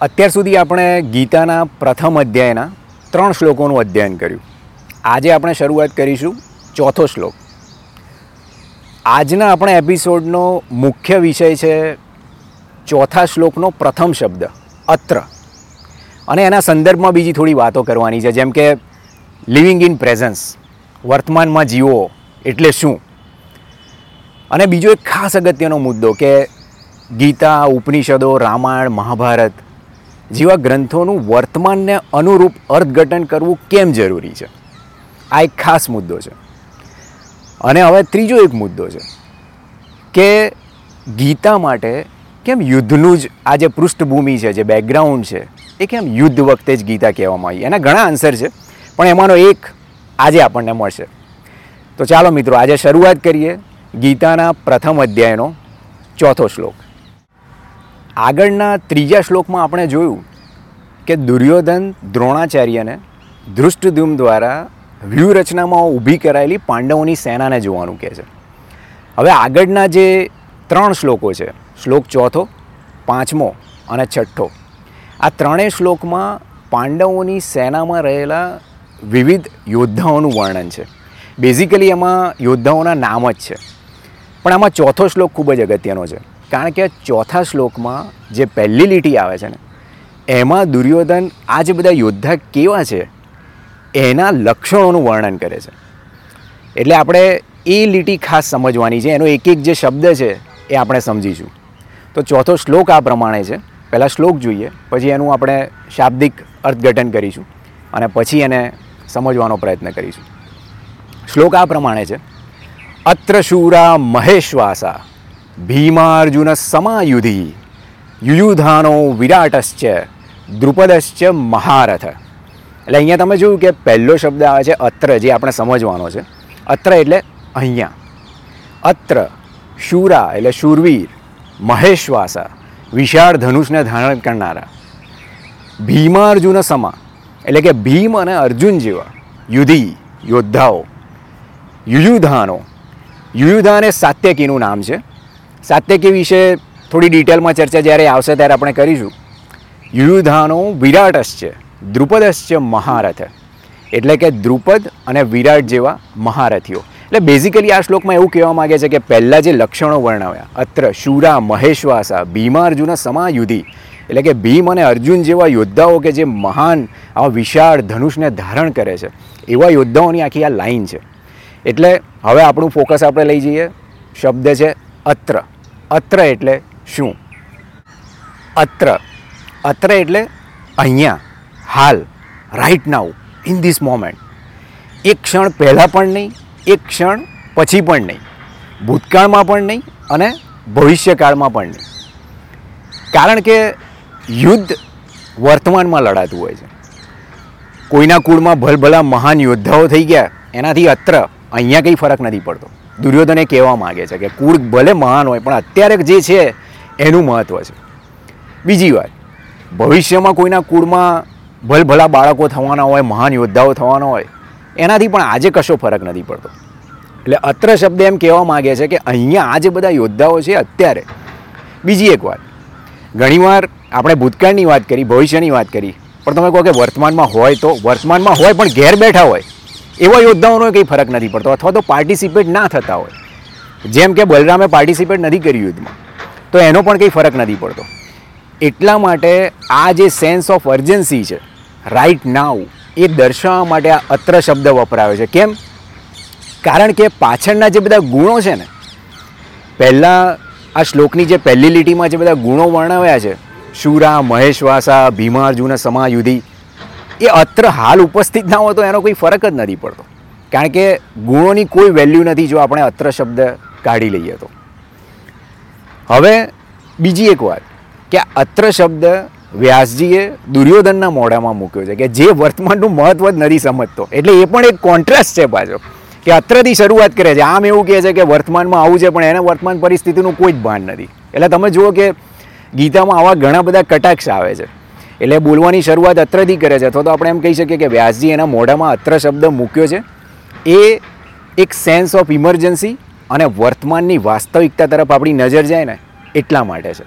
અત્યાર સુધી આપણે ગીતાના પ્રથમ અધ્યાયના ત્રણ શ્લોકોનું અધ્યયન કર્યું. આજે આપણે શરૂઆત કરીશું ચોથો શ્લોક. આજના આપણા એપિસોડનો મુખ્ય વિષય છે ચોથા શ્લોકનો પ્રથમ શબ્દ, અત્ર. અને એના સંદર્ભમાં બીજી થોડી વાતો કરવાની છે, જેમ કે લિવિંગ ઇન પ્રેઝન્સ, વર્તમાનમાં જીવો એટલે શું? અને બીજો એક ખાસ અગત્યનો મુદ્દો કે ગીતા, ઉપનિષદો, રામાયણ, મહાભારત જેવા ગ્રંથોનું વર્તમાનને અનુરૂપ અર્થઘટન કરવું કેમ જરૂરી છે? આ એક ખાસ મુદ્દો છે. અને હવે ત્રીજો એક મુદ્દો છે કે ગીતા માટે કેમ યુદ્ધનું જ આ જે પૃષ્ઠભૂમિ છે, જે બેકગ્રાઉન્ડ છે, એ કેમ યુદ્ધ વખતે જ ગીતા કહેવામાં આવી? એના ઘણા આન્સર છે, પણ એમાંનો એક આજે આપણને મળશે. તો ચાલો મિત્રો, આજે શરૂઆત કરીએ ગીતાના પ્રથમ અધ્યાયનો ચોથો શ્લોક. આગળના ત્રીજા શ્લોકમાં આપણે જોયું કે દુર્યોધન દ્રોણાચાર્યને ધૃષ્ટધૂમ દ્વારા વ્યૂહરચનામાં ઊભી કરાયેલી પાંડવોની સેનાને જોવાનું કહે છે. હવે આગળના જે ત્રણ શ્લોકો છે, શ્લોક ચોથો, પાંચમો અને છઠ્ઠો, આ ત્રણેય શ્લોકમાં પાંડવોની સેનામાં રહેલા વિવિધ યોદ્ધાઓનું વર્ણન છે. બેઝિકલી એમાં યોદ્ધાઓના નામ જ છે. પણ આમાં ચોથો શ્લોક ખૂબ જ અગત્યનો છે. કારણ કે ચોથા શ્લોકમાં જે પહેલી લીટી આવે છે ને, એમાં દુર્યોધન આ જે બધા યોદ્ધા કેવા છે, એના લક્ષણોનું વર્ણન કરે છે. એટલે આપણે એ લીટી ખાસ સમજવાની છે, એનો એક એક જે શબ્દ છે એ આપણે સમજીશું. તો ચોથો શ્લોક આ પ્રમાણે છે. પહેલાં શ્લોક જોઈએ, પછી એનું આપણે શાબ્દિક અર્થઘટન કરીશું અને પછી એને સમજવાનો પ્રયત્ન કરીશું. શ્લોક આ પ્રમાણે છે. અત્ર શૂરા મહેશ્વાસા. ભીમાર્જુન સમાયુધિ યુયુધાનો વિરાટશ્ચ દ્રુપદશ્ચ મહારથ એટલે અહીંયા તમે જોયું કે પહેલો શબ્દ આવે છે અત્ર, જે આપણે સમજવાનો છે. અત્ર એટલે અહીંયા. અત્ર, શૂરા એટલે શૂરવીર, મહેશ્વાસા, વિશાળ ધનુષને ધારણ કરનારા. ભીમાર્જુન સમા, એટલે કે ભીમ અને અર્જુન જેવા, યુધી, યોદ્ધાઓ. યુયુધાનો, યુયુધાન એ સાત્યકીનું નામ છે. સાત્યકી વિશે થોડી ડિટેલમાં ચર્ચા જ્યારે આવશે ત્યારે આપણે કરીશું. યુયુધાનો વિરાટશ્ચ છે મહારથ. એટલે કે દ્રુપદ અને વિરાટ જેવા મહારથીઓ. એટલે બેઝિકલી આ શ્લોકમાં એવું કહેવા માગે છે કે પહેલાં જે લક્ષણો વર્ણવ્યા, અત્ર, શૂરા, મહેશ્વાસા, ભીમાર્જુન સમાયુધિ. એટલે કે ભીમ અને અર્જુન જેવા યોદ્ધાઓ કે જે મહાન, આવા વિશાળ ધનુષને ધારણ કરે છે. એવા યોદ્ધાઓની આખી આ લાઈન છે. એટલે હવે આપણું ફોકસ આપણે લઈ જઈએ. શબ્દ છે અત્ર. અત્ર એટલે શું? અત્ર. અત્ર એટલે અહીંયા. હાલ. Right now in this moment એક ક્ષણ પહેલાં પણ નહીં, એક ક્ષણ પછી પણ નહીં. ભૂતકાળમાં પણ નહીં અને ભવિષ્યકાળમાં પણ નહીં. કારણ કે યુદ્ધ વર્તમાનમાં લડાતું હોય છે. કોઈના કુળમાં ભલભલા મહાન યોદ્ધાઓ થઈ ગયા, એનાથી અત્ર. અહીંયા કંઈ ફરક નથી પડતો. દુર્યોધને કહેવા માગે છે કે કુળ ભલે મહાન હોય, પણ અત્યારે જે છે, એનું મહત્ત્વ છે. બીજી વાત, ભવિષ્યમાં કોઈના કુળમાં ભલભલા બાળકો થવાના હોય, મહાન યોદ્ધાઓ થવાના હોય, એનાથી પણ આજે કશો ફરક નથી પડતો. એટલે અત્ર શબ્દ એમ કહેવા માગે છે કે અહીંયા આ જે બધા યોદ્ધાઓ છે અત્યારે, બીજી એક વાત, ઘણીવાર આપણે ભૂતકાળની વાત કરી, ભવિષ્યની વાત કરી, પણ તમે કહો કે વર્તમાનમાં હોય તો, વર્તમાનમાં હોય પણ ઘેર બેઠા હોય એવા યોદ્ધાઓનો કંઈ ફરક નથી પડતો અથવા તો પાર્ટિસિપેટ ના થતા હોય. જેમ કે બલરામે પાર્ટિસિપેટ નથી કર્યું યુદ્ધમાં, તો એનો પણ કંઈ ફરક નથી પડતો. એટલા માટે આ જે સેન્સ ઓફ અર્જન્સી છે રાઈટ નાવ એ દર્શાવવા માટે આ અત્ર શબ્દ વપરાયો છે. કેમ? કારણ કે પાછળના જે બધા ગુણો છે ને, પહેલાં આ શ્લોકની જે પહેલી લીટીમાં જે બધા ગુણો વર્ણવ્યા છે, શુરા, મહેશવાસા, ભીમાર્જુન સમાયુધિ એ અત્ર હાલ ઉપસ્થિત ના હોય તો એનો કોઈ ફરક જ નથી પડતો. કારણ કે ગુણોની કોઈ વેલ્યુ નથી જો આપણે અત્ર શબ્દ કાઢી લઈએ તો. હવે બીજી એક વાત કે અત્ર શબ્દ વ્યાસજીએ દુર્યોધનના મોઢામાં મૂક્યો છે કે જે વર્તમાનનું મહત્વ જ નથી સમજતો. એટલે એ પણ એક કોન્ટ્રાસ્ટ છે પાછો. કે અત્રથી શરૂઆત કરે છે. આમ એવું કહે છે કે વર્તમાનમાં આવું છે, પણ એને વર્તમાન પરિસ્થિતિનું કોઈ જ ભાન નથી. એટલે તમે જુઓ કે ગીતામાં આવા ઘણા બધા કટાક્ષ આવે છે. એટલે બોલવાની શરૂઆત અત્રથી કરે છે. અથવા તો આપણે એમ કહી શકીએ કે વ્યાસજી એના મોઢામાં અત્ર શબ્દ મૂક્યો છે. એ એક સેન્સ ઓફ ઇમરજન્સી અને વર્તમાનની વાસ્તવિકતા તરફ આપણી નજર જાય ને એટલા માટે છે.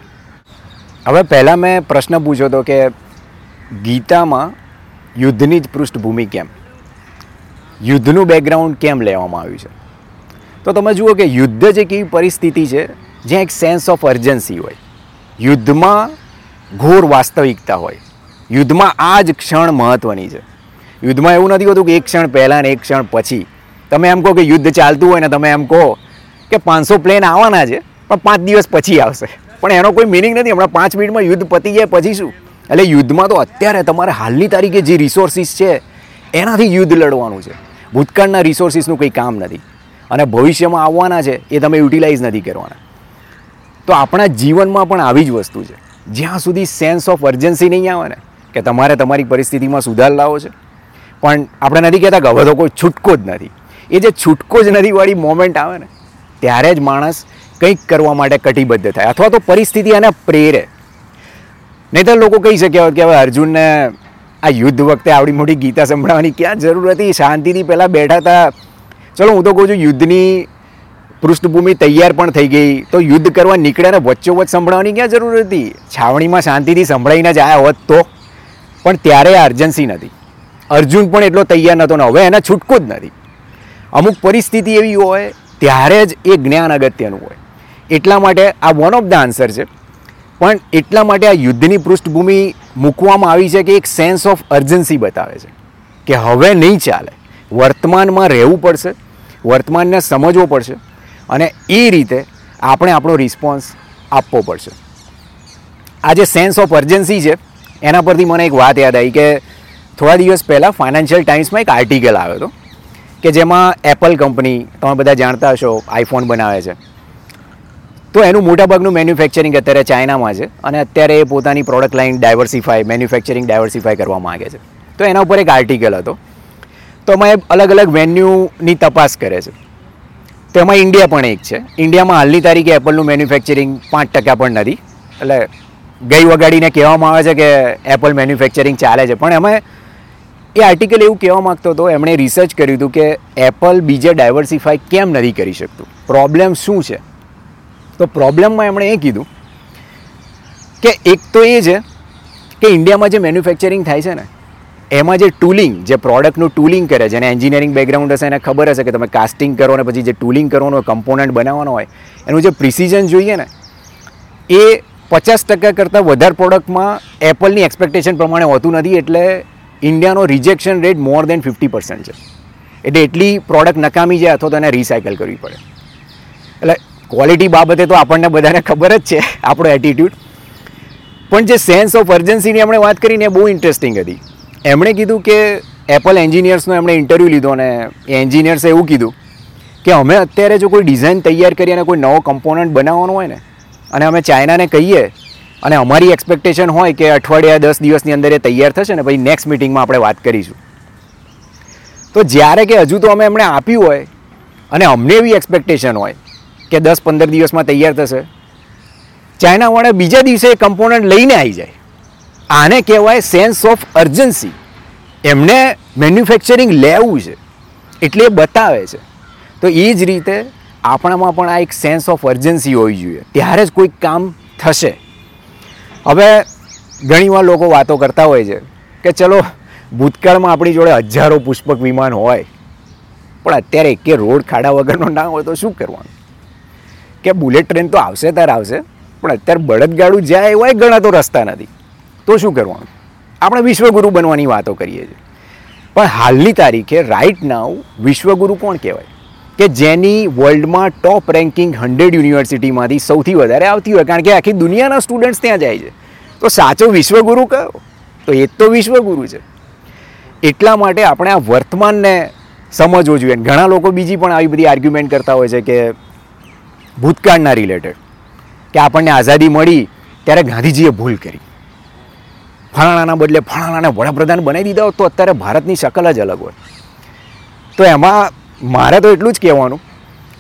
હવે પહેલાં મેં પ્રશ્ન પૂછ્યો હતો કે ગીતામાં યુદ્ધની જ પૃષ્ઠભૂમિ કેમ? યુદ્ધનું બેકગ્રાઉન્ડ કેમ લેવામાં આવ્યું છે? તો તમે જુઓ કે યુદ્ધ જ એક એવી પરિસ્થિતિ છે, જ્યાં એક સેન્સ ઓફ અર્જન્સી હોય. યુદ્ધમાં ઘોર વાસ્તવિકતા હોય. યુદ્ધમાં આ જ ક્ષણ મહત્ત્વની છે. યુદ્ધમાં એવું નથી હોતું કે એક ક્ષણ પહેલાં ને એક ક્ષણ પછી. તમે એમ કહો કે યુદ્ધ ચાલતું હોય ને તમે એમ કહો કે પાંચસો પ્લેન આવવાના છે, પણ પાંચ દિવસ પછી આવશે. પણ એનો કોઈ મિનિંગ નથી. હમણાં પાંચ મિનિટમાં યુદ્ધ પતી જાય પછી શું? એટલે યુદ્ધમાં તો અત્યારે તમારે હાલની તારીખે જે રિસોર્સિસ છે, એનાથી યુદ્ધ લડવાનું છે. ભૂતકાળના રિસોર્સિસનું કંઈ કામ નથી. અને ભવિષ્યમાં આવવાના છે, એ તમે યુટિલાઇઝ નથી કરવાના. તો આપણા જીવનમાં પણ આવી જ વસ્તુ છે. જ્યાં સુધી સેન્સ ઓફ અર્જન્સી નહીં આવે ને કે તમારે તમારી પરિસ્થિતિમાં સુધાર લાવો છે. પણ આપણે નથી કહેતા કે હવે તો કોઈ છૂટકો જ નથી. એ જે છૂટકો જ નથીવાળી મોમેન્ટ આવે ને, ત્યારે જ માણસ કંઈક કરવા માટે કટિબદ્ધ થાય. અથવા તો પરિસ્થિતિ એને પ્રેરે. નહીં તો લોકો કહી શક્યા હોત કે હવે અર્જુનને આ યુદ્ધ વખતે આવડી મોટી ગીતા સંભળાવવાની ક્યાં જરૂર હતી? શાંતિથી પહેલાં બેઠા હતા. ચલો, હું તો કહું છું, યુદ્ધની પૃષ્ઠભૂમિ તૈયાર પણ થઈ ગઈ. તો યુદ્ધ કરવા નીકળ્યા ને વચ્ચોવચ્ચ સંભળાવવાની ક્યાં જરૂર હતી? છાવણીમાં શાંતિથી સંભળાઈને જ આવ્યા હોત તો? પણ ત્યારે આ અર્જન્સી નથી. અર્જુન પણ એટલો તૈયાર નહોતો ને હવે એના છૂટકો જ નથી. અમુક પરિસ્થિતિ એવી હોય, ત્યારે જ એ જ્ઞાન અગત્યનું હોય. એટલા માટે આ વન ઓફ ધ આન્સર છે. પણ એટલા માટે આ યુદ્ધની પૃષ્ઠભૂમિ મૂકવામાં આવી છે કે એક સેન્સ ઓફ અર્જન્સી બતાવે છે. કે હવે નહીં ચાલે. વર્તમાનમાં રહેવું પડશે. વર્તમાનને સમજવો પડશે. અને એ રીતે આપણે આપણો રિસ્પોન્સ આપવો પડશે. આ જે સેન્સ ઓફ અર્જન્સી છે, એના પરથી મને એક વાત યાદ આવી કે થોડા દિવસ પહેલાં ફાઇનાન્શિયલ ટાઈમ્સમાં એક આર્ટિકલ આવ્યો હતો કે જેમાં એપલ કંપની તમે બધા જાણતા હશો આઈફોન બનાવે છે. તો એનું મોટાભાગનું મેન્યુફેક્ચરિંગ અત્યારે ચાઇનામાં છે અને અત્યારે એ પોતાની product line diversify manufacturing diversify કરવા માગે છે. તો એના ઉપર એક આર્ટિકલ હતો. તો અમે અલગ અલગ વેન્યુની તપાસ કરે છે. તો એમાં ઇન્ડિયા પણ એક છે. ઇન્ડિયામાં હાલની તારીખે એપલનું મેન્યુફેક્ચરિંગ પાંચ ટકા પણ નથી. એટલે ગઈ વગાડીને કહેવામાં આવે છે કે એપલ મેન્યુફેક્ચરિંગ ચાલે છે. પણ એમાં એ આર્ટિકલ એવું કહેવા માગતો હતો, એમણે રિસર્ચ કર્યું હતું કે એપલ બીજે ડાયવર્સિફાય કેમ નથી કરી શકતું? પ્રોબ્લેમ શું છે? તો પ્રોબ્લેમમાં એમણે એ કીધું કે એક તો એ છે કે ઇન્ડિયામાં જે મેન્યુફેક્ચરિંગ થાય છે ને એમાં જે ટૂલિંગ જે પ્રોડક્ટનું ટૂલિંગ કરે છે અને એન્જિનિયરિંગ બેકગ્રાઉન્ડ હશે એને ખબર હશે કે તમે કાસ્ટિંગ કરો ને પછી જે ટૂલિંગ કરવાનું હોય કમ્પોનન્ટ બનાવવાનો હોય, એનું જે પ્રિસિઝન જોઈએ ને, એ પચાસ ટકા કરતાં વધારે પ્રોડક્ટમાં એપલની એક્સપેક્ટેશન પ્રમાણે હોતું નથી, એટલે ઇન્ડિયાનો rejection rate more than fifty percent છે. એટલે એટલી પ્રોડક્ટ નકામી જાય અથવા તો એને રિસાયકલ કરવી પડે. એટલે ક્વોલિટી બાબતે તો આપણને બધાને ખબર જ છે, આપણો એટીટ્યૂડ પણ જે સેન્સ ઓફ અર્જન્સીની આપણે વાત કરીને બહુ ઇન્ટરેસ્ટિંગ હતી. એમણે કીધું કે એપલ એન્જિનિયર્સનો એમણે ઇન્ટરવ્યૂ લીધો અને એન્જિનિયર્સે એવું કીધું કે અમે અત્યારે જો કોઈ ડિઝાઇન તૈયાર કરી અને કોઈ નવો કમ્પોનન્ટ બનાવવાનો હોય ને, અને અમે ચાઇનાને કહીએ, અને અમારી એક્સપેક્ટેશન હોય કે અઠવાડિયા, દસ દિવસની અંદર એ તૈયાર થશે ને, પછી નેક્સ્ટ મિટિંગમાં આપણે વાત કરીશું. તો જ્યારે કે હજુ તો અમે એમણે આપ્યું હોય, અને અમને એવી એક્સપેક્ટેશન હોય કે દસ પંદર દિવસમાં તૈયાર થશે ચાઇનાવાળા બીજા દિવસે કમ્પોનન્ટ લઈને આવી જાય. આને કહેવાય સેન્સ ઓફ અર્જન્સી એમને મેન્યુફેક્ચરિંગ લેવું છે. એટલે એ બતાવે છે. તો એ જ રીતે આપણામાં પણ આ એક સેન્સ ઓફ અર્જન્સી હોવી જોઈએ. ત્યારે જ કોઈક કામ થશે. હવે ઘણીવાર લોકો વાતો કરતા હોય છે કે ચલો, ભૂતકાળમાં આપણી જોડે હજારો પુષ્પક વિમાન હોય. પણ અત્યારે એકે રોડ ખાડા વગરનો ના હોય તો શું કરવાનું? કે બુલેટ ટ્રેન તો આવશે ત્યારે આવશે, પણ અત્યારે બળદગાડું એવું એવાય ઘણા તો રસ્તા નથી. તો શું કરવાનું? આપણે વિશ્વગુરુ બનવાની વાતો કરીએ છીએ. પણ હાલની તારીખે રાઇટ નાવ વિશ્વગુરુ કોણ કહેવાય? કે જેની વર્લ્ડમાં ટોપ રેન્કિંગ હંડ્રેડ યુનિવર્સિટીમાંથી સૌથી વધારે આવતી હોય. કારણ કે આખી દુનિયાના સ્ટુડન્ટ્સ ત્યાં જાય છે. તો સાચો વિશ્વગુરુ કયો? તો એ જ તો વિશ્વગુરુ છે. એટલા માટે આપણે આ વર્તમાનને સમજવો જોઈએ. ઘણા લોકો બીજી પણ આવી બધી આર્ગ્યુમેન્ટ કરતા હોય છે કે ભૂતકાળના રિલેટેડ કે આપણને આઝાદી મળી ત્યારે ગાંધીજીએ ભૂલ કરી. ફલાણાના બદલે ફલાણાને વડાપ્રધાન બનાવી દીધા હોત તો અત્યારે ભારતની શકલ જ અલગ હોય. તો એમાં મારે તો એટલું જ કહેવાનું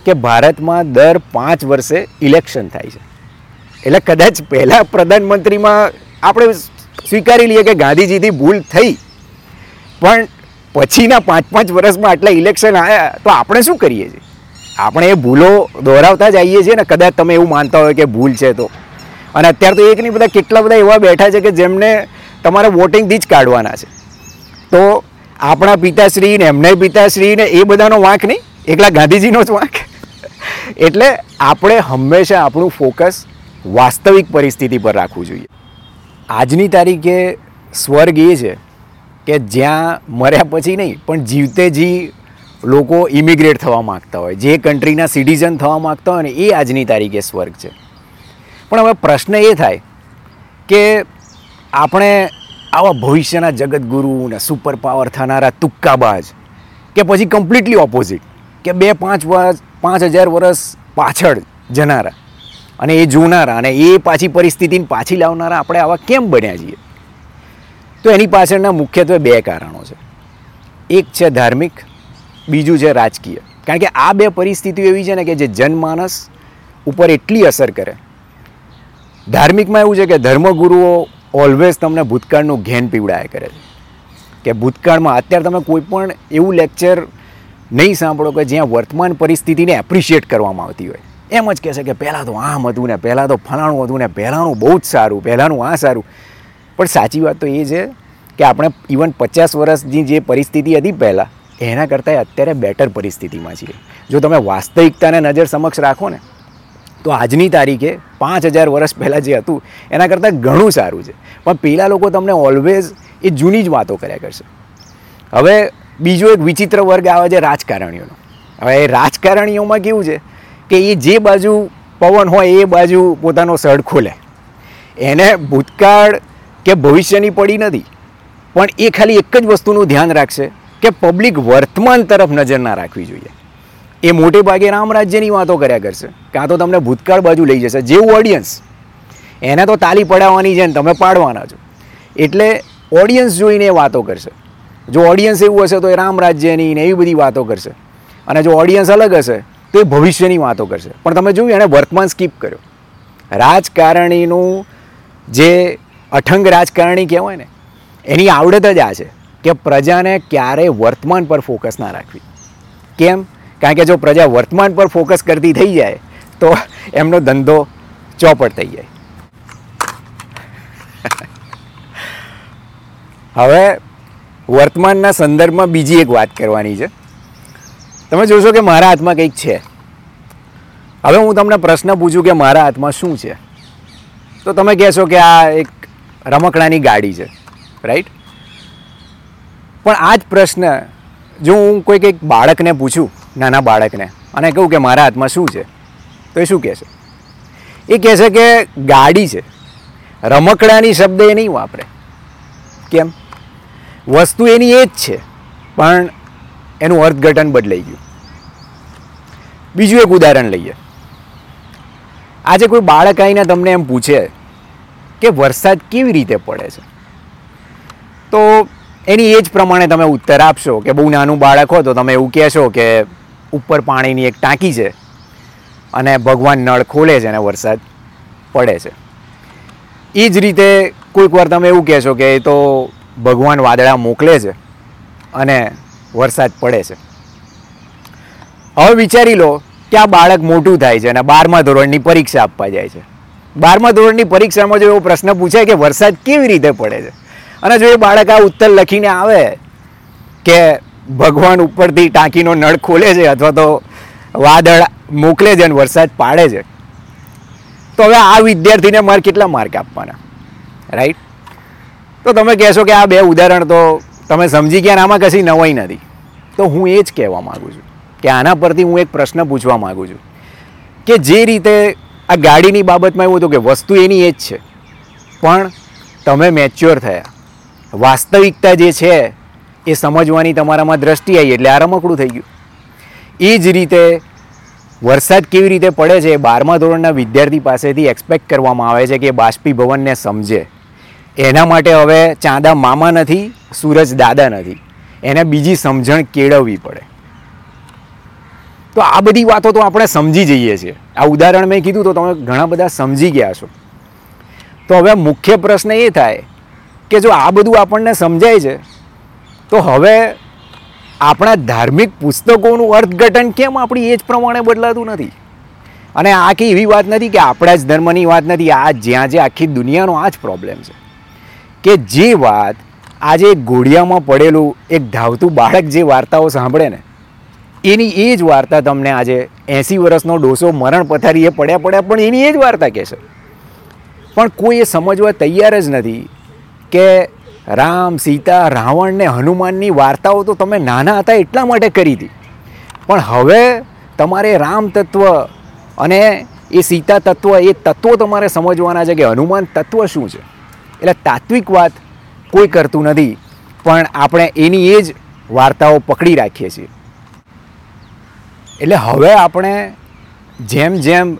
કે ભારતમાં દર પાંચ વર્ષે ઇલેક્શન થાય છે. એટલે કદાચ પહેલાં પ્રધાનમંત્રીમાં આપણે સ્વીકારી લઈએ કે ગાંધીજીથી ભૂલ થઈ. પણ પછીના પાંચ પાંચ વર્ષમાં આટલા ઇલેક્શન આવ્યા તો આપણે શું કરીએ છીએ? આપણે એ ભૂલો દોહરાવતા જ આવીએ છીએ ને કદાચ તમે એવું માનતા હોય કે ભૂલ છે તો. અને અત્યારે તો એક નહીં, બધા કેટલા બધા એવા બેઠા છે કે જેમને તમારે વોટિંગથી જ કાઢવાના છે. તો આપણા પિતાશ્રી ને એમના પિતાશ્રી ને એ બધાનો વાંક નહીં, એકલા ગાંધીજીનો જ વાંક. એટલે આપણે હંમેશા આપણું ફોકસ વાસ્તવિક પરિસ્થિતિ પર રાખવું જોઈએ. આજની તારીખે સ્વર્ગ એ છે કે જ્યાં મર્યા પછી નહીં, પણ જીવતે જી લોકો ઇમિગ્રેટ થવા માગતા હોય, જે કન્ટ્રીના સિટીઝન થવા માગતા હોય ને, એ આજની તારીખે સ્વર્ગ છે. પણ હવે પ્રશ્ન એ થાય કે આપણે આવા ભવિષ્યના જગતગુરુ ને સુપર પાવર થનારા તુક્કાબાજ કે પછી કમ્પ્લીટલી ઓપોઝિટ કે બે પાંચ વર્ષ, પાંચ હજાર વર્ષ પાછળ જનારા અને એ જોનારા અને એ પાછી પરિસ્થિતિને પાછી લાવનારા આપણે આવા કેમ બન્યા છીએ? તો એની પાછળના મુખ્યત્વે બે કારણો છે. એક છે ધાર્મિક, બીજું છે રાજકીય. કારણ કે આ બે પરિસ્થિતિઓ એવી છે ને કે જે જનમાનસ ઉપર એટલી અસર કરે. ધાર્મિકમાં એવું છે કે ધર્મગુરુઓ ઓલવેઝ તમને ભૂતકાળનું ઘેન પીવડાયા કરે છે. કે ભૂતકાળમાં અત્યારે તમે કોઈ પણ એવું લેક્ચર નહીં સાંભળો કે જ્યાં વર્તમાન પરિસ્થિતિને એપ્રિશિએટ કરવામાં આવતી હોય. એમ જ કહેશે કે પહેલાં તો આમ હતું ને પહેલાં તો ફલાણું હતું ને પહેલાંનું બહુ જ સારું, પહેલાંનું આ સારું. પણ સાચી વાત તો એ છે કે આપણે ઇવન પચાસ વર્ષની જે પરિસ્થિતિ હતી પહેલાં, એના કરતાં અત્યારે બેટર પરિસ્થિતિમાં છીએ. જો તમે વાસ્તવિકતાને નજર સમક્ષ રાખો ને તો આજની તારીખે પાંચ હજાર વર્ષ પહેલાં જે હતું, એના કરતાં ઘણું સારું છે. પણ પહેલાં લોકો તમને ઓલવેઝ એ જૂની જ વાતો કર્યા કરશે. હવે બીજો એક વિચિત્ર વર્ગ આવે છે રાજકારણીઓનો. હવે એ રાજકારણીઓમાં કેવું છે કે એ જે બાજુ પવન હોય એ બાજુ પોતાનો સડ ખોલે. એને ભૂતકાળ કે ભવિષ્યની પડી નથી. પણ એ ખાલી એક જ વસ્તુનું ધ્યાન રાખશે કે પબ્લિક વર્તમાન તરફ નજર ના રાખવી જોઈએ. એ મોટે ભાગે રામ રાજ્યની વાતો કર્યા કરશે. કાં તો તમને ભૂતકાળ બાજુ લઈ જશે. જેવું ઓડિયન્સ એને તો તાલી પડાવવાની છે ને તમે પાડવાના છો. એટલે ઓડિયન્સ જોઈને એ વાતો કરશે. જો ઓડિયન્સ એવું હશે તો એ રામ રાજ્યની ને એવી બધી વાતો કરશે. અને જો ઓડિયન્સ અલગ હશે તો એ ભવિષ્યની વાતો કરશે. પણ તમે જોયું એણે વર્તમાન સ્કીપ કર્યો. રાજકારણીનું જે અઠંગ રાજકારણી કહેવાય ને, એની આવડત જ આ છે કે પ્રજાને ક્યારેય વર્તમાન પર ફોકસ ના રાખવી. કેમ? કારણ કે જો પ્રજા વર્તમાન પર ફોકસ કરતી થઈ જાય, તો એમનો ધંધો ચોપટ થઈ જાય. હવે વર્તમાનના સંદર્ભમાં બીજી એક વાત કરવાની છે. તમે જોશો કે મારા હાથમાં કંઈક છે. હવે હું તમને પ્રશ્ન પૂછું કે મારા હાથમાં શું છે? તો તમે કહેશો કે આ એક રમકડાની ગાડી છે રાઈટ પણ આ જ પ્રશ્ન, જો હું કોઈ કંઈક બાળકને પૂછું નાના બાળકને. અને કહું કે મારા હાથમાં શું છે? તો એ શું કહેશે એ કહેશે કે ગાડી છે. રમકડાની શબ્દ એ નહીં વાપરે. કેમ? વસ્તુ એની એ જ છે, પણ એનું અર્થઘટન બદલાઈ ગયું. બીજું એક ઉદાહરણ લઈએ. આજે કોઈ બાળક આવીને તમને એમ પૂછે કે વરસાદ કેવી રીતે પડે છે? તો એની એજ પ્રમાણે તમે ઉત્તર આપશો કે બહુ નાનું બાળક હો તો તમે એવું કહેશો કે ઉપર પાણીની એક ટાંકી છે અને ભગવાન નળ ખોલે છે અને વરસાદ પડે છે. એ જ રીતે કોઈક વાર તમે એવું કહેશો કે એ તો ભગવાન વાદળા મોકલે છે અને વરસાદ પડે છે. હવે વિચારી લો કે આ બાળક મોટું થાય છે અને બારમા ધોરણની પરીક્ષા આપવા જાય છે. બારમા ધોરણની પરીક્ષામાં જો એવો પ્રશ્ન પૂછાય કે વરસાદ કેવી રીતે પડે છે? અને જો એ બાળક આ ઉત્તર લખીને આવે કે ભગવાન ઉપરથી ટાંકીનો નળ ખોલે છે અથવા તો વાદળ મોકલે છે અને વરસાદ પાડે છે. તો હવે આ વિદ્યાર્થીને મારે કેટલા માર્ક આપવાના? રાઈટ તો તમે કહેશો કે આ બે ઉદાહરણ તો તમે સમજી ગયા આમાં કશી નવાઈ નથી. તો હું એ જ કહેવા માગું છું કે આના પરથી હું એક પ્રશ્ન પૂછવા માગું છું કે જે રીતે આ ગાડીની બાબતમાં એવું હતું કે વસ્તુ એની એ જ છે. પણ તમે મેચ્યોર થયા. વાસ્તવિકતા જે છે એ સમજવાની તમારામાં દ્રષ્ટિ આવી એટલે આ રમકડું થઈ ગયું. એ જ રીતે વરસાદ કેવી રીતે પડે છે બારમા ધોરણના વિદ્યાર્થી પાસેથી એક્સપેક્ટ કરવામાં આવે છે કે બાષ્પીભવનને સમજે. એના માટે હવે ચાંદા મામા નથી, સૂરજ દાદા નથી. એને બીજી સમજણ કેળવવી પડે. તો આ બધી વાતો તો આપણે સમજી જઈએ છીએ. આ ઉદાહરણ મેં કીધું તો તમે ઘણા બધા સમજી ગયા છો. તો હવે મુખ્ય પ્રશ્ન એ થાય કે જો આ બધું આપણને સમજાય છે તો હવે આપણા ધાર્મિક પુસ્તકોનું અર્થઘટન કેમ આપણી એ જ પ્રમાણે બદલાતું નથી? અને આ કે એવી વાત નથી કે આપણા જ ધર્મની વાત નથી, આ જ્યાં જે આખી દુનિયાનો આ જ પ્રોબ્લેમ છે. કે જે વાત આજે એક ઘોડિયામાં પડેલું એક ધાવતું બાળક જે વાર્તાઓ સાંભળે ને, એની એ જ વાર્તા તમને આજે એંસી વર્ષનો ડોસો મરણ પથારીએ પડ્યા પડ્યા પણ એની એ જ વાર્તા કહેશે. પણ કોઈ એ સમજવા તૈયાર જ નથી કે રામ, સીતા, રાવણ ને હનુમાનની વાર્તાઓ તો તમે નાના હતા એટલા માટે કરી હતી. પણ હવે તમારે રામ તત્વ અને એ સીતા તત્વ, એ તત્વો તમારે સમજવાના છે કે હનુમાન તત્વ શું છે. એટલે તાત્વિક વાત કોઈ કરતું નથી, પણ આપણે એની એ જ વાર્તાઓ પકડી રાખીએ છીએ. એટલે હવે આપણે જેમ જેમ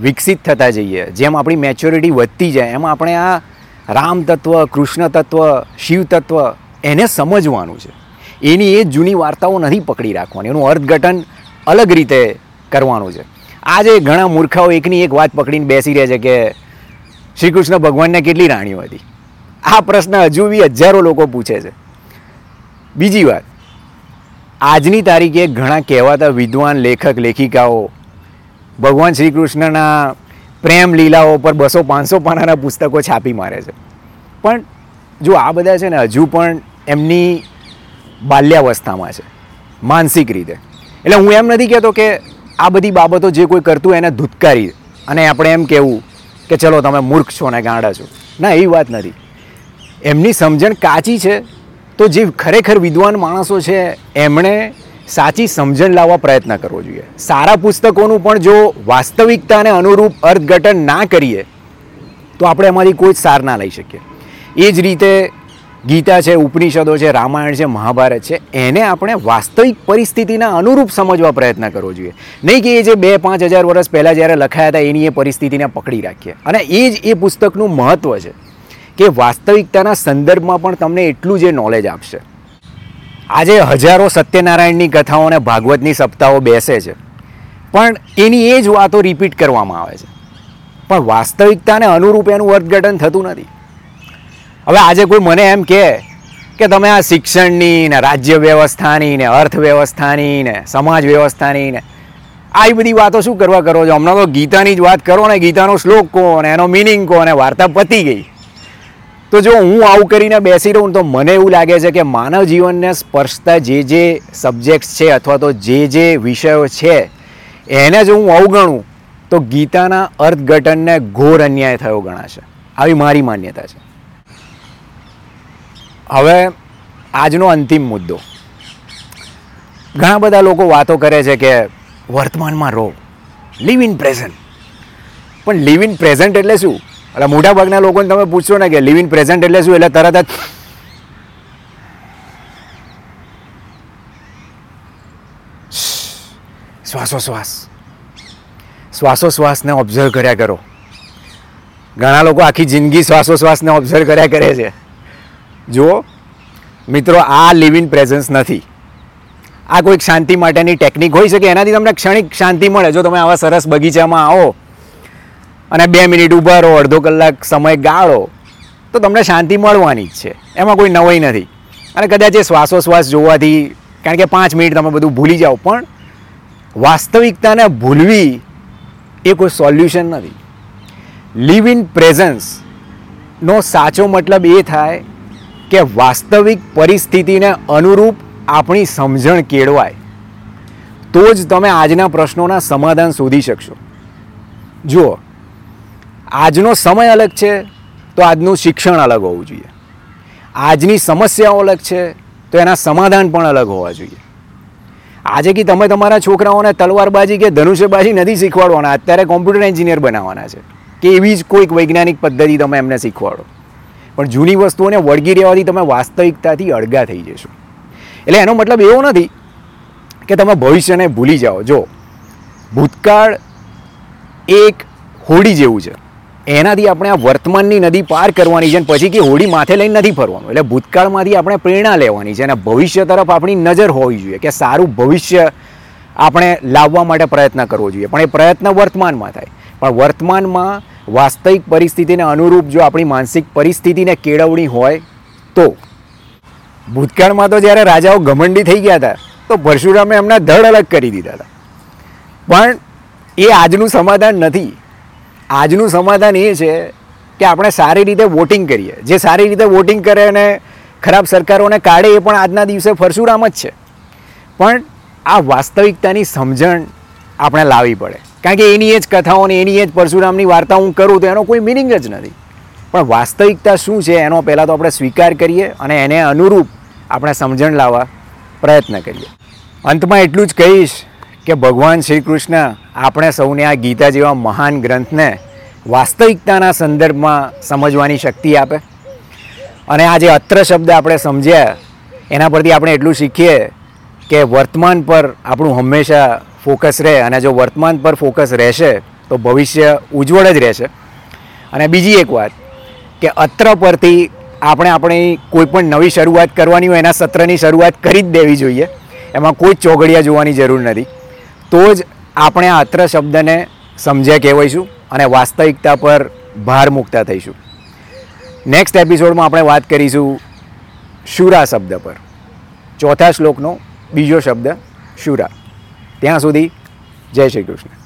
વિકસિત થતા જઈએ, જેમ આપણી મેચ્યોરિટી વધતી જાય, એમ આપણે આ રામ તત્વ કૃષ્ણ તત્વ શિવ તત્વ એને સમજવાનું છે. એની એ જૂની વાર્તાઓ નથી પકડી રાખવાની. એનું અર્થઘટન અલગ રીતે કરવાનું છે. આજે ઘણા મૂર્ખાઓ એકની એક વાત પકડીને બેસી રહે છે કે શ્રી કૃષ્ણ ભગવાનને કેટલી રાણીઓ હતી? આ પ્રશ્ન હજુ બી હજારો લોકો પૂછે છે. બીજી વાત, આજની તારીખે ઘણા કહેવાતા વિદ્વાન લેખક, લેખિકાઓ ભગવાન શ્રી કૃષ્ણના પ્રેમ લીલાઓ પર બસો પાંચસો પાનાના પુસ્તકો છાપી મારે છે. પણ જો આ બધા છે ને હજુ પણ એમની બાલ્યાવસ્થામાં છે, માનસિક રીતે. એટલે હું એમ નથી કહેતો કે આ બધી બાબતો જે કોઈ કરતું એને ધૂતકારી અને આપણે એમ કહેવું કે ચલો તમે મૂર્ખ છો ને ગાંડા છો. ના એવી વાત નથી. એમની સમજણ કાચી છે તો જે ખરેખર વિદ્વાન માણસો છે, એમણે સાચી સમજણ લાવવા પ્રયત્ન કરવો જોઈએ. સારા પુસ્તકોનું પણ જો વાસ્તવિકતાને અનુરૂપ અર્થઘટન ના કરીએ, તો આપણે એમાંથી કોઈ જ સાર ના લઈ શકીએ. એ જ રીતે ગીતા છે, ઉપનિષદો છે, રામાયણ છે, મહાભારત છે, એને આપણે વાસ્તવિક પરિસ્થિતિના અનુરૂપ સમજવા પ્રયત્ન કરવો જોઈએ. નહીં કે એ જે બે પાંચ હજાર વર્ષ પહેલાં જ્યારે લખાયા હતા, એની એ પરિસ્થિતિને પકડી રાખીએ. અને એ જ એ પુસ્તકનું મહત્ત્વ છે કે વાસ્તવિકતાના સંદર્ભમાં પણ તમને એટલું જે નોલેજ આપશે. આજે હજારો સત્યનારાયણની કથાઓ અને ભાગવતની સપ્તાહો બેસે છે. પણ એની એ જ વાતો રિપીટ કરવામાં આવે છે. પણ વાસ્તવિકતાને અનુરૂપ એનું અર્થઘટન થતું નથી. હવે આજે કોઈ મને એમ કહે કે તમે આ શિક્ષણની ને રાજ્ય વ્યવસ્થાની ને અર્થવ્યવસ્થાની ને સમાજ વ્યવસ્થાની ને આવી બધી વાતો શું કરવા કરો છો? હમણાં તો ગીતાની જ વાત કરો ને, ગીતાનો શ્લોક કહો ને, એનો મિનિંગ કહો ને, વાર્તા પતી ગઈ. તો જો હું આવું કરીને બેસી રહું તો મને એવું લાગે છે કે માનવ જીવનને સ્પર્શતા જે જે સબ્જેક્ટ્સ છે અથવા તો જે જે વિષયો છે, એને જો હું અવગણું, તો ગીતાના અર્થઘટનને ઘોર અન્યાય થયો ગણાશે. આવી મારી માન્યતા છે. હવે આજનો અંતિમ મુદ્દો. ઘણા બધા લોકો વાતો કરે છે કે વર્તમાનમાં રહો. લિવ ઇન પ્રેઝન્ટ પણ લિવ ઇન પ્રેઝન્ટ એટલે શું? એટલે મોટા ભાગના લોકોને તમે પૂછશો ને કે લિવ ઇન પ્રેઝન્ટ એટલે શું? એટલે તરત જ શ્વાસોશ્વાસ. શ્વાસોશ્વાસને ઓબ્ઝર્વ કર્યા કરો. ઘણા લોકો આખી જિંદગી શ્વાસોશ્વાસને ઓબ્ઝર્વ કર્યા કરે છે. જુઓ, મિત્રો, આ લિવ ઇન પ્રેઝન્સ નથી. આ કોઈક શાંતિ માટેની ટેકનિક હોઈ શકે. એનાથી તમને ક્ષણિક શાંતિ મળે. જો તમે આવા સરસ બગીચામાં આવો અને બે મિનિટ ઊભા રહો, અડધો કલાક સમય ગાળો, તો તમને શાંતિ મળવાની જ છે. એમાં કોઈ નવાઈ નથી. અને કદાચ એ શ્વાસોશ્વાસ જોવાથી, કારણ કે પાંચ મિનિટ તમે બધું ભૂલી જાઓ, પણ વાસ્તવિકતાને ભૂલવી એ કોઈ સોલ્યુશન નથી. લિવ ઇન પ્રેઝન્સનો સાચો મતલબ એ થાય કે વાસ્તવિક પરિસ્થિતિને અનુરૂપ આપણી સમજણ કેળવાય. તો જ તમે આજના પ્રશ્નોના સમાધાન શોધી શકશો. જુઓ આજનો સમય અલગ છે તો આજનું શિક્ષણ અલગ હોવું જોઈએ. આજની સમસ્યાઓ અલગ છે તો એના સમાધાન પણ અલગ હોવા જોઈએ. આજે કે તમે તમારા છોકરાઓને તલવારબાજી કે ધનુષ્યબાજી નથી શીખવાડવાના, અત્યારે કોમ્પ્યુટર એન્જિનિયર બનાવવાના છે. કે એવી જ કોઈક વૈજ્ઞાનિક પદ્ધતિ તમે એમને શીખવાડો. પણ જૂની વસ્તુઓને વળગી રહેવાથી તમે વાસ્તવિકતાથી અળગા થઈ જશો. એટલે એનો મતલબ એવો નથી કે તમે ભવિષ્યને ભૂલી જાઓ. જો ભૂતકાળ એક હોડી જેવું છે. એનાથી આપણે આ વર્તમાનની નદી પાર કરવાની છે અને પછી કે હોડી માથે લઈને નથી ફરવાનું. એટલે ભૂતકાળમાંથી આપણે પ્રેરણા લેવાની છે અને ભવિષ્ય તરફ આપણી નજર હોવી જોઈએ કે સારું ભવિષ્ય આપણે લાવવા માટે પ્રયત્ન કરવો જોઈએ. પણ એ પ્રયત્ન વર્તમાનમાં થાય. પણ વર્તમાનમાં વાસ્તવિક પરિસ્થિતિને અનુરૂપ જો આપણી માનસિક પરિસ્થિતિને કેળવણી હોય તો. ભૂતકાળમાં તો જ્યારે રાજાઓ ઘમંડી થઈ ગયા હતા, તો પરશુરામે એમના ધડ અલગ કરી દીધા હતા. પણ એ આજનું સમાધાન નથી. આજનું સમાધાન એ છે કે આપણે સારી રીતે વોટિંગ કરીએ. જે સારી રીતે વોટિંગ કરે અને ખરાબ સરકારોને કાઢે એ પણ આજના દિવસે પરશુરામ જ છે. પણ આ વાસ્તવિકતાની સમજણ આપણે લાવવી પડે. કારણ કે એની એ જ કથાઓ અને એની એ જ પરશુરામની વાર્તા હું કરું તો એનો કોઈ મિનિંગ જ નથી. પણ વાસ્તવિકતા શું છે એનો પહેલાં તો આપણે સ્વીકાર કરીએ અને એને અનુરૂપ આપણે સમજણ લાવવા પ્રયત્ન કરીએ. અંતમાં એટલું જ કહીશ કે ભગવાન શ્રી કૃષ્ણ આપણે સૌને આ ગીતા જેવા મહાન ગ્રંથને વાસ્તવિકતાના સંદર્ભમાં સમજવાની શક્તિ આપે. અને આ જે અત્ર શબ્દ આપણે સમજ્યા, એના પરથી આપણે એટલું શીખીએ કે વર્તમાન પર આપણું હંમેશા ફોકસ રહે અને જો વર્તમાન પર ફોકસ રહેશે, તો ભવિષ્ય ઉજ્જવળ જ રહેશે. અને બીજી એક વાત કે અત્ર પરથી આપણે આપણી કોઈ પણ નવી શરૂઆત કરવાની હોય એના સત્રની શરૂઆત કરી જ દેવી જોઈએ. એમાં કોઈ ચોઘડિયા જોવાની જરૂર નથી. તો જ આપણે આ અત્ર શબ્દને સમજ્યા કહેવાઈશું અને વાસ્તવિકતા પર ભાર મૂકતા થઈશું. નેક્સ્ટ એપિસોડમાં આપણે વાત કરીશું શુરા શબ્દ પર. ચોથા શ્લોકનો બીજો શબ્દ શુરા. ત્યાં સુધી જય શ્રી કૃષ્ણ.